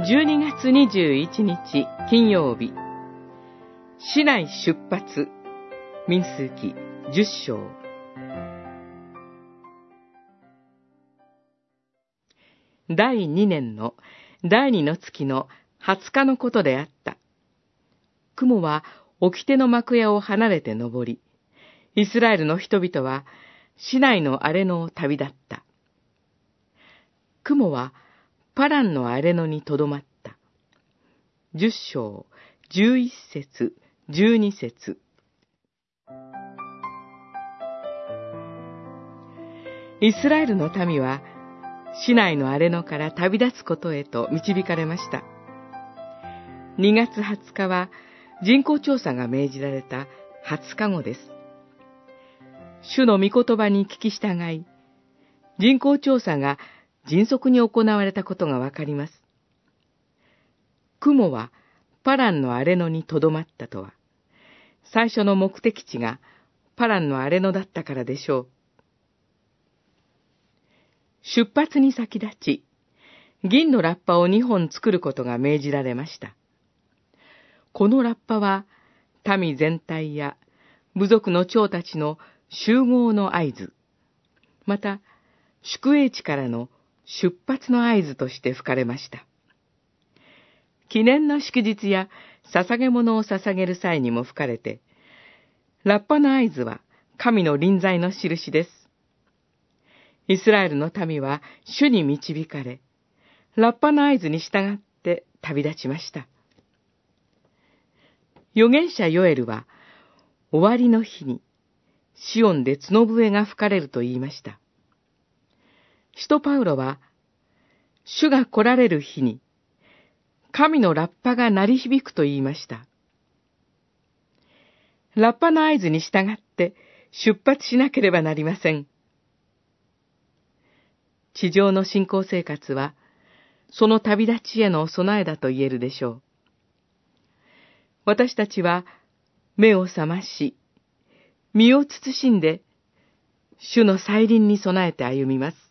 12月21日金曜日、市内出発、民数記10章。第2年の第2の月の20日のことであった。雲は掟の幕屋を離れて登り、イスラエルの人々は市内の荒れ野を旅立った。雲はパランの荒れ野にとどまった。十章、十一節、十二節。イスラエルの民は、市内の荒れ野から旅立つことへと導かれました。2月20日は人口調査が命じられた20日後です。主の御言葉に聞き従い、人口調査が迅速に行われたことがわかります。雲はパランの荒れ野にとどまったとは、最初の目的地がパランの荒れ野だったからでしょう。出発に先立ち、銀のラッパを2本作ることが命じられました。このラッパは、民全体や部族の長たちの集合の合図、また、宿営地からの出発の合図として吹かれました。記念の祝日や捧げ物を捧げる際にも吹かれて、ラッパの合図は神の臨在の印です。イスラエルの民は主に導かれ、ラッパの合図に従って旅立ちました。預言者ヨエルは、終わりの日に、シオンで角笛が吹かれると言いました。使徒パウロは、主が来られる日に、神のラッパが鳴り響くと言いました。ラッパの合図に従って出発しなければなりません。地上の信仰生活は、その旅立ちへの備えだと言えるでしょう。私たちは目を覚まし、身を慎んで、主の再臨に備えて歩みます。